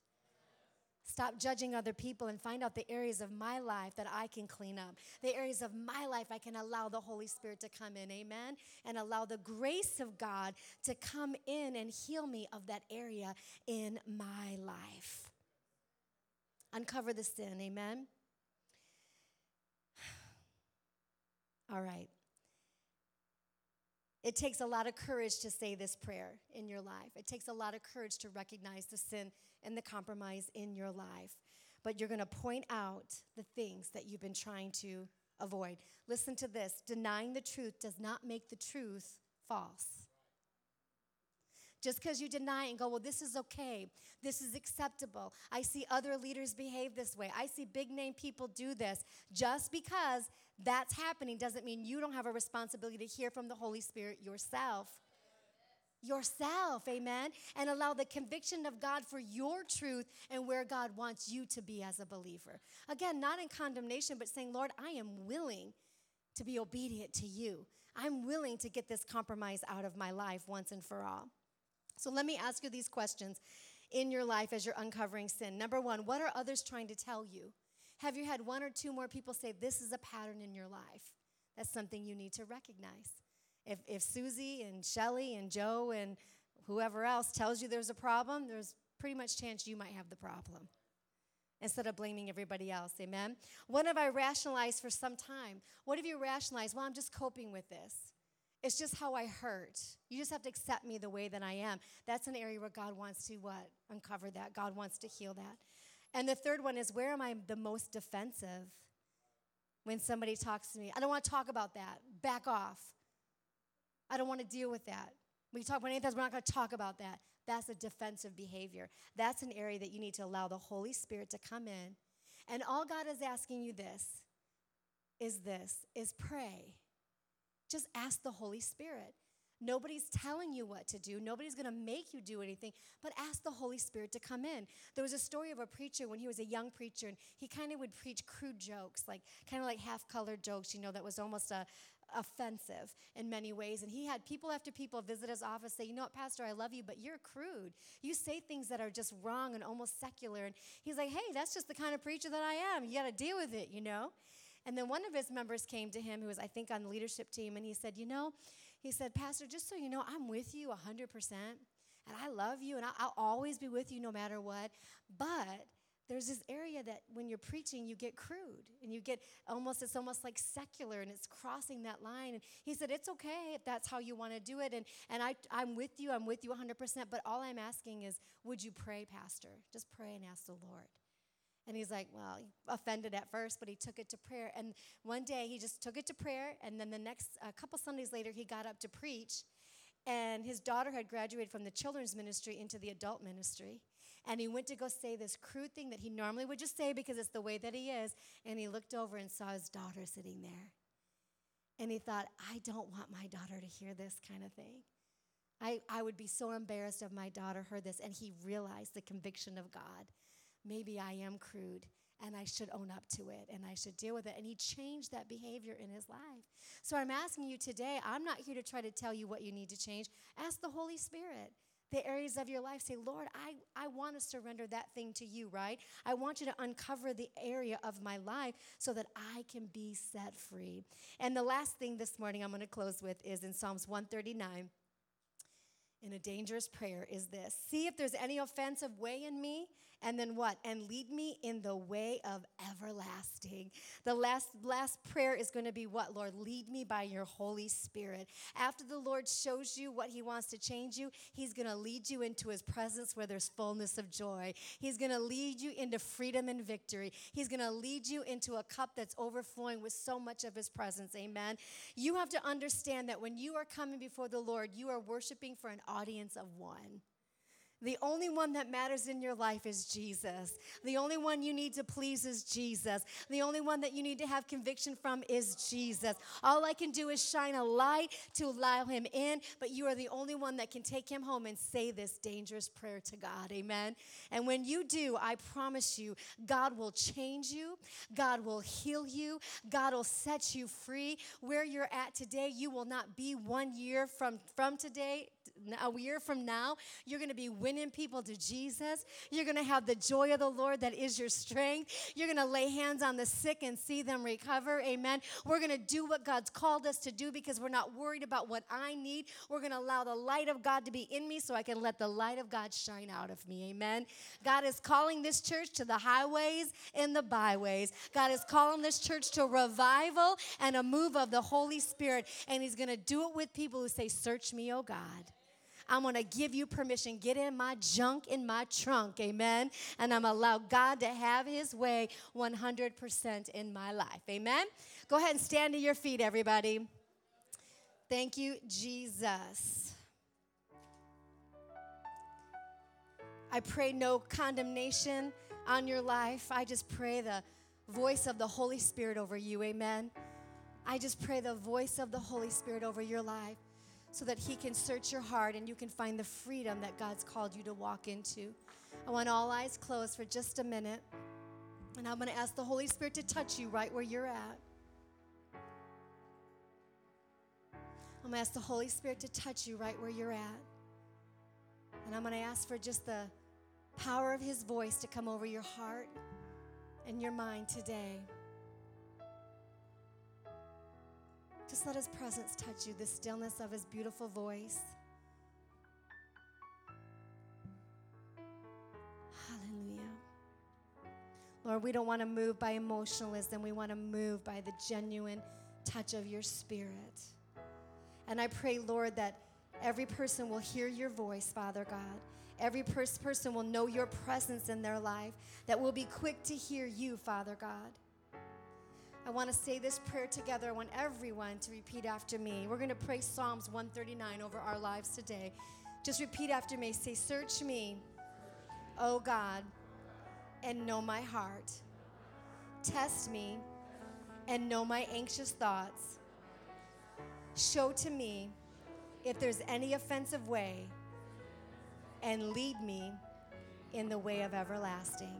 Stop judging other people and find out the areas of my life that I can clean up. The areas of my life I can allow the Holy Spirit to come in, amen? And allow the grace of God to come in and heal me of that area in my life. Uncover the sin, amen? All right. It takes a lot of courage to say this prayer in your life. It takes a lot of courage to recognize the sin and the compromise in your life. But you're going to point out the things that you've been trying to avoid. Listen to this denying the truth does not make the truth false. Just because you deny and go, well, this is okay, this is acceptable. I see other leaders behave this way. I see big name people do this. Just because that's happening doesn't mean you don't have a responsibility to hear from the Holy Spirit yourself. Yourself, amen? And allow the conviction of God for your truth and where God wants you to be as a believer. Again, not in condemnation, but saying, Lord, I am willing to be obedient to you. I'm willing to get this compromise out of my life once and for all. So let me ask you these questions in your life as you're uncovering sin. Number one, what are others trying to tell you? Have you had one or two more people say, This is a pattern in your life? That's something you need to recognize. If, if Susie and Shelly and Joe and whoever else tells you there's a problem, there's pretty much chance you might have the problem instead of blaming everybody else. Amen? What have I rationalized for some time? What have you rationalized? Well, I'm just coping with this. It's just how I hurt. You just have to accept me the way that I am. That's an area where God wants to what? Uncover that. God wants to heal that. And the third one is where am I the most defensive? When somebody talks to me, I don't want to talk about that. Back off. I don't want to deal with that. We talk about anything, we're not going to talk about that. That's a defensive behavior. That's an area that you need to allow the Holy Spirit to come in. And all God is asking you this is this is pray. Just ask the Holy Spirit. Nobody's telling you what to do. Nobody's going to make you do anything, but ask the Holy Spirit to come in. There was a story of a preacher when he was a young preacher, and he kind of would preach crude jokes, like kind of like half colored jokes, you know, that was almost a, offensive in many ways. And he had people after people visit his office say, You know what, Pastor, I love you, but you're crude. You say things that are just wrong and almost secular. And he's like, Hey, that's just the kind of preacher that I am. You got to deal with it, you know? And then one of his members came to him, who was, I think, on the leadership team, and he said, You know, he said, Pastor, just so you know, I'm with you 100%, and I love you, and I'll always be with you no matter what. But there's this area that when you're preaching you get crude and you get almost it's almost like secular and it's crossing that line and he said it's okay if that's how you want to do it and and I, i'm with you i'm with you 100% but all i'm asking is would you pray pastor just pray and ask the lord and he's like well offended at first but he took it to prayer and one day he just took it to prayer and then the next a couple sundays later he got up to preach and his daughter had graduated from the children's ministry into the adult ministry and he went to go say this crude thing that he normally would just say because it's the way that he is. And he looked over and saw his daughter sitting there. And he thought, I don't want my daughter to hear this kind of thing. I, I would be so embarrassed if my daughter heard this. And he realized the conviction of God. Maybe I am crude and I should own up to it and I should deal with it. And he changed that behavior in his life. So I'm asking you today, I'm not here to try to tell you what you need to change. Ask the Holy Spirit the areas of your life say lord i, I want to surrender that thing to you right i want you to uncover the area of my life so that i can be set free and the last thing this morning i'm going to close with is in psalms 139 in a dangerous prayer is this see if there's any offensive way in me and then what? And lead me in the way of everlasting. The last last prayer is going to be what, Lord? Lead me by your Holy Spirit. After the Lord shows you what he wants to change you, he's going to lead you into his presence where there's fullness of joy. He's going to lead you into freedom and victory. He's going to lead you into a cup that's overflowing with so much of his presence. Amen. You have to understand that when you are coming before the Lord, you are worshiping for an audience of one. The only one that matters in your life is Jesus. The only one you need to please is Jesus. The only one that you need to have conviction from is Jesus. All I can do is shine a light to allow him in, but you are the only one that can take him home and say this dangerous prayer to God. Amen. And when you do, I promise you, God will change you, God will heal you, God will set you free. Where you're at today, you will not be one year from, from today a year from now, you're going to be winning people to Jesus. You're going to have the joy of the Lord that is your strength. You're going to lay hands on the sick and see them recover. Amen. We're going to do what God's called us to do because we're not worried about what I need. We're going to allow the light of God to be in me so I can let the light of God shine out of me. Amen. God is calling this church to the highways and the byways. God is calling this church to revival and a move of the Holy Spirit. And He's going to do it with people who say, Search me, oh God. I'm going to give you permission. Get in my junk in my trunk. Amen. And I'm allow God to have his way 100% in my life. Amen. Go ahead and stand to your feet, everybody. Thank you, Jesus. I pray no condemnation on your life. I just pray the voice of the Holy Spirit over you. Amen. I just pray the voice of the Holy Spirit over your life so that He can search your heart and you can find the freedom that God's called you to walk into. I want all eyes closed for just a minute. And I'm going to ask the Holy Spirit to touch you right where you're at. I'm going to ask the Holy Spirit to touch you right where you're at. And I'm going to ask for just the power of His voice to come over your heart and your mind today. Just let His presence touch you, the stillness of His beautiful voice. Hallelujah. Lord, we don't want to move by emotionalism. We want to move by the genuine touch of your spirit. And I pray, Lord, that every person will hear your voice, Father God. Every pers- person will know your presence in their life, that will be quick to hear you, Father God. I want to say this prayer together. I want everyone to repeat after me. We're going to pray Psalms 139 over our lives today. Just repeat after me. Say, Search me, O God, and know my heart. Test me and know my anxious thoughts Show to me if there's any offensive way and lead me in the way of everlasting.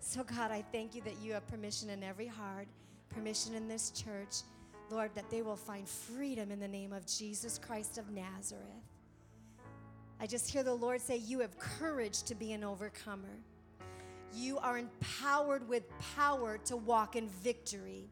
So, God, I thank you that you have permission in every heart, permission in this church, Lord, that they will find freedom in the name of Jesus Christ of Nazareth. I just hear the Lord say, You have courage to be an overcomer. You are empowered with power to walk in victory.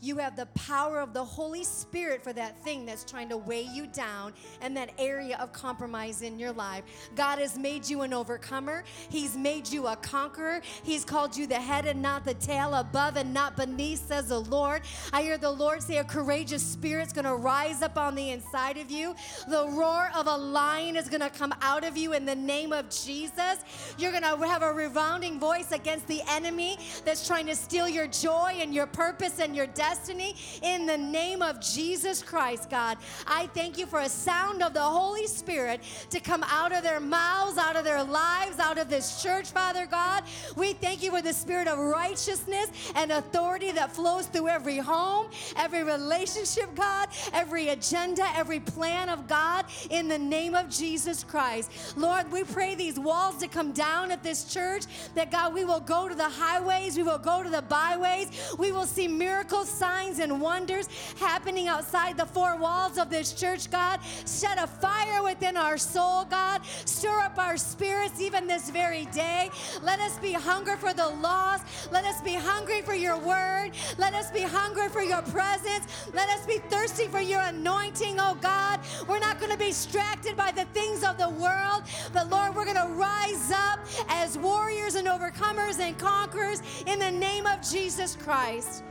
You have the power of the Holy Spirit for that thing that's trying to weigh you down and that area of compromise in your life. God has made you an overcomer, He's made you a conqueror. He's called you the head and not the tail, above and not beneath, says the Lord. I hear the Lord say a courageous spirit's gonna rise up on the inside of you. The roar of a lion is gonna come out of you in the name of Jesus. You're gonna have a resounding voice against the enemy that's trying to steal your joy and your purpose and your destiny destiny in the name of Jesus Christ, God. I thank you for a sound of the Holy Spirit to come out of their mouths, out of their lives, out of this church, Father God. We thank you for the spirit of righteousness and authority that flows through every home, every relationship, God, every agenda, every plan of God in the name of Jesus Christ. Lord, we pray these walls to come down at this church, that God, we will go to the highways, we will go to the byways, we will see miracles, signs and wonders happening outside the four walls of this church, God. Set a fire within our soul, God. Stir up our spirits even this very day. Let us be hungry for the lost. Let us be hungry for your word. Let us be hungry for your presence. Let us be thirsty for your anointing, oh God. We're not going to be distracted by the things of the world, but Lord, we're going to rise up as warriors and overcomers and conquerors in the name of Jesus Christ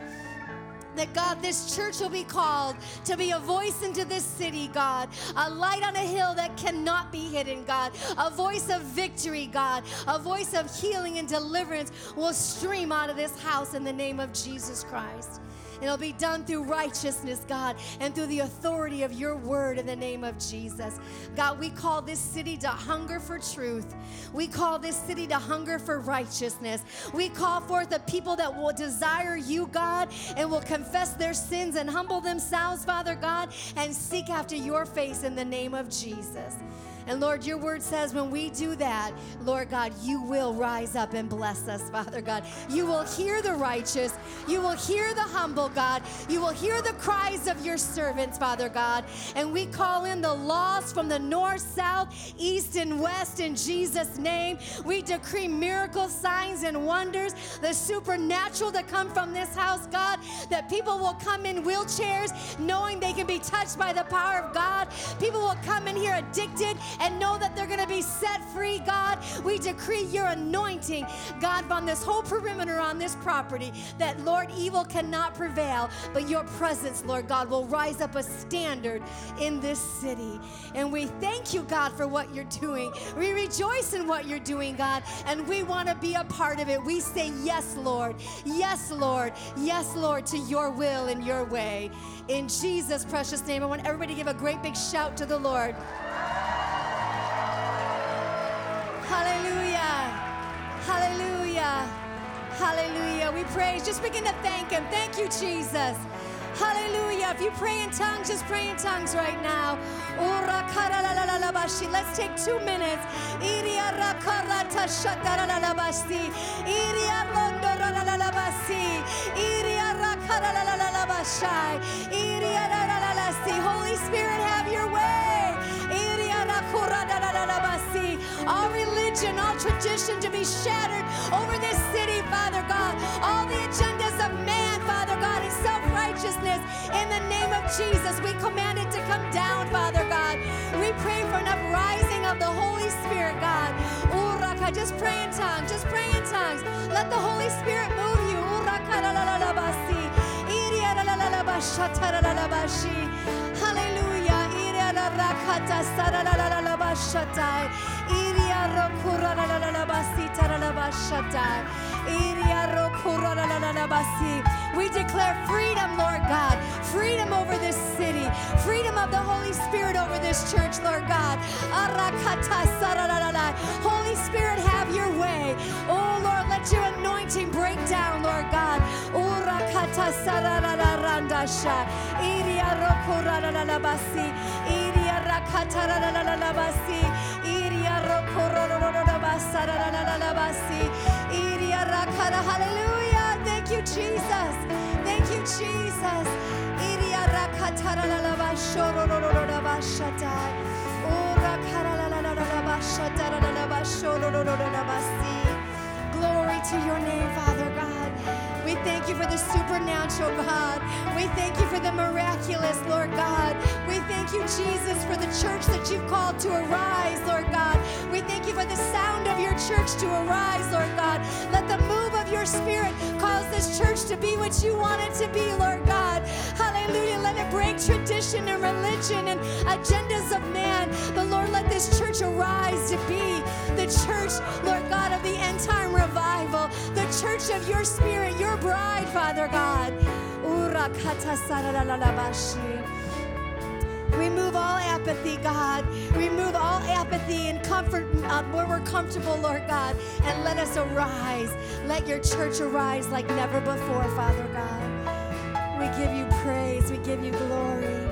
that God, this church will be called to be a voice into this city, God, a light on a hill that cannot be hidden, God, a voice of victory, God, a voice of healing and deliverance will stream out of this house in the name of Jesus Christ. It'll be done through righteousness, God, and through the authority of your word in the name of Jesus. God, we call this city to hunger for truth. We call this city to hunger for righteousness. We call forth a people that will desire you, God, and will confess their sins and humble themselves, Father God, and seek after your face in the name of Jesus. And Lord, your word says when we do that, Lord God, you will rise up and bless us, Father God. You will hear the righteous. You will hear the humble, God. You will hear the cries of your servants, Father God. And we call in the lost from the north, south, east, and west in Jesus' name. We decree miracles, signs, and wonders, the supernatural that come from this house, God, that people will come in wheelchairs knowing they can be touched by the power of God. People will come in here addicted and know that they're going to be set free, God. We decree your anointing, God, on this whole perimeter on this property, that, Lord, evil cannot prevail, but your presence, Lord God, will rise up a standard in this city. And we thank you, God, for what you're doing. We rejoice in what you're doing, God, and we want to be a part of it. We say, Yes, Lord. Yes, Lord. Yes, Lord, to your will and your way. In Jesus' precious name, I want everybody to give a great big shout to the Lord. Hallelujah. Hallelujah. Hallelujah. We praise. Just begin to thank Him. Thank you, Jesus. Hallelujah. If you pray in tongues, just pray in tongues right now. Let's take two minutes. Holy Spirit, have your way. All religion, all tradition to be shattered over this city, Father God. All the agendas of man, Father God, and self righteousness. In the name of Jesus, we command it to come down, Father God. We pray for an uprising of the Holy Spirit, God. Just pray in tongues. Just pray in tongues. Let the Holy Spirit move you. Uh raka la la la basi. Hallelujah. We declare freedom, Lord God. Freedom over this city. Freedom of the Holy Spirit over this church, Lord God. Holy Spirit, have your way. Oh, Lord, let your anointing break down, Lord God. Iria Hallelujah. Thank you, Jesus. Thank you, Jesus. Glory to your name, Father God. We thank you for the supernatural, God. We thank you for the miraculous, Lord God. We thank you, Jesus, for the church that you've called to arise, Lord God. We thank you for the sound of your church to arise, Lord God. Let the move of your spirit cause this church to be what you want it to be, Lord God. Hallelujah. Let it break tradition and religion and agendas of man. But Lord, let this church arise to be the church, Lord God, of the end time revival, the church of your spirit, your bride, Father God. Remove all apathy, God. Remove all apathy and comfort uh, where we're comfortable, Lord God. And let us arise. Let your church arise like never before, Father God. We give you praise. We give you glory.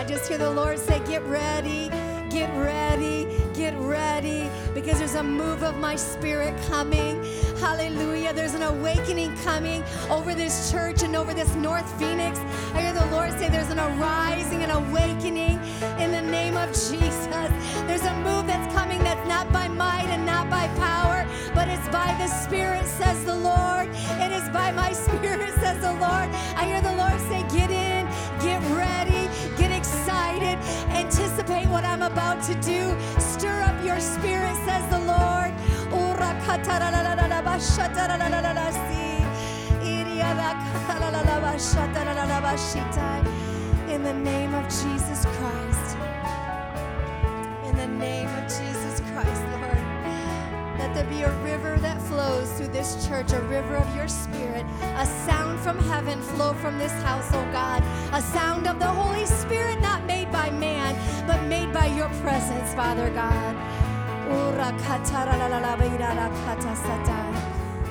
I just hear the Lord say, Get ready, get ready, get ready, because there's a move of my spirit coming. Hallelujah. There's an awakening coming over this church and over this North Phoenix. I hear the Lord say, There's an arising and awakening in the name of Jesus. There's a move that's coming that's not by might and not by power, but it's by the Spirit, says the Lord. It is by my Spirit, says the Lord. I hear the Lord say, Get in, get ready, get excited, anticipate what I'm about to do. Stir up your spirit, says the Lord. In the name of Jesus Christ. In the name of Jesus Christ. Let there be a river that flows through this church, a river of your spirit. A sound from heaven flow from this house, oh God. A sound of the Holy Spirit, not made by man, but made by your presence, Father God.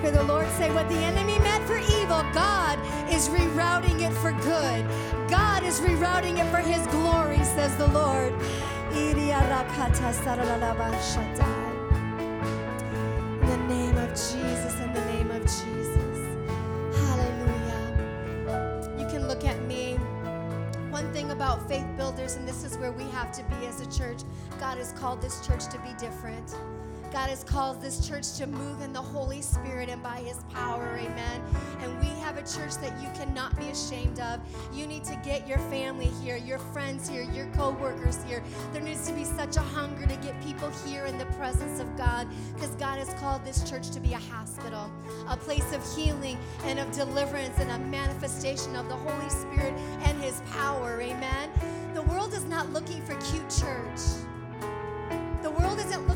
Hear the Lord say, What the enemy meant for evil, God is rerouting it for good. God is rerouting it for his glory, says the Lord. Jesus, in the name of Jesus. Hallelujah. You can look at me. One thing about faith builders, and this is where we have to be as a church, God has called this church to be different. God has called this church to move in the Holy Spirit and by His power, amen. And we have a church that you cannot be ashamed of. You need to get your family here, your friends here, your co workers here. There needs to be such a hunger to get people here in the presence of God because God has called this church to be a hospital, a place of healing and of deliverance and a manifestation of the Holy Spirit and His power, amen. The world is not looking for cute church. The world isn't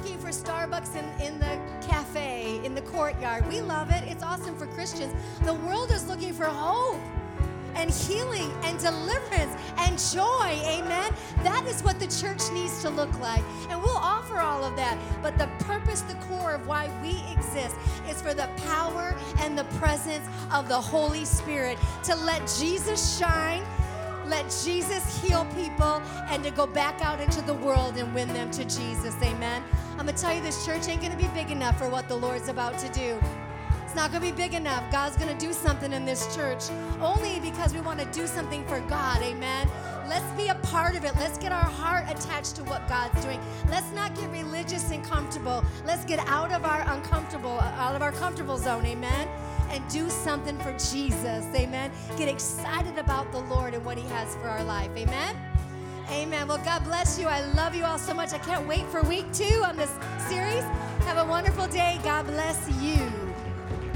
Starbucks in, in the cafe, in the courtyard. We love it. It's awesome for Christians. The world is looking for hope. and healing and deliverance and joy. Amen. That is what the church needs to look like. And we'll offer all of that. But the purpose, the core of why we exist is for the power and the presence of the Holy Spirit to let Jesus shine let Jesus heal people and to go back out into the world and win them to Jesus. Amen. I'm going to tell you, this church ain't going to be big enough for what the Lord's about to do. It's not going to be big enough. God's going to do something in this church only because we want to do something for God. Amen. Let's be a part of it. Let's get our heart attached to what God's doing. Let's not get religious and comfortable. Let's get out of our uncomfortable, out of our comfortable zone. Amen and do something for Jesus. Amen. Get excited about the Lord and what He has for our life. Amen. Amen. Well, God bless you. I love you all so much. I can't wait for week two on this series. Have a wonderful day. God bless you.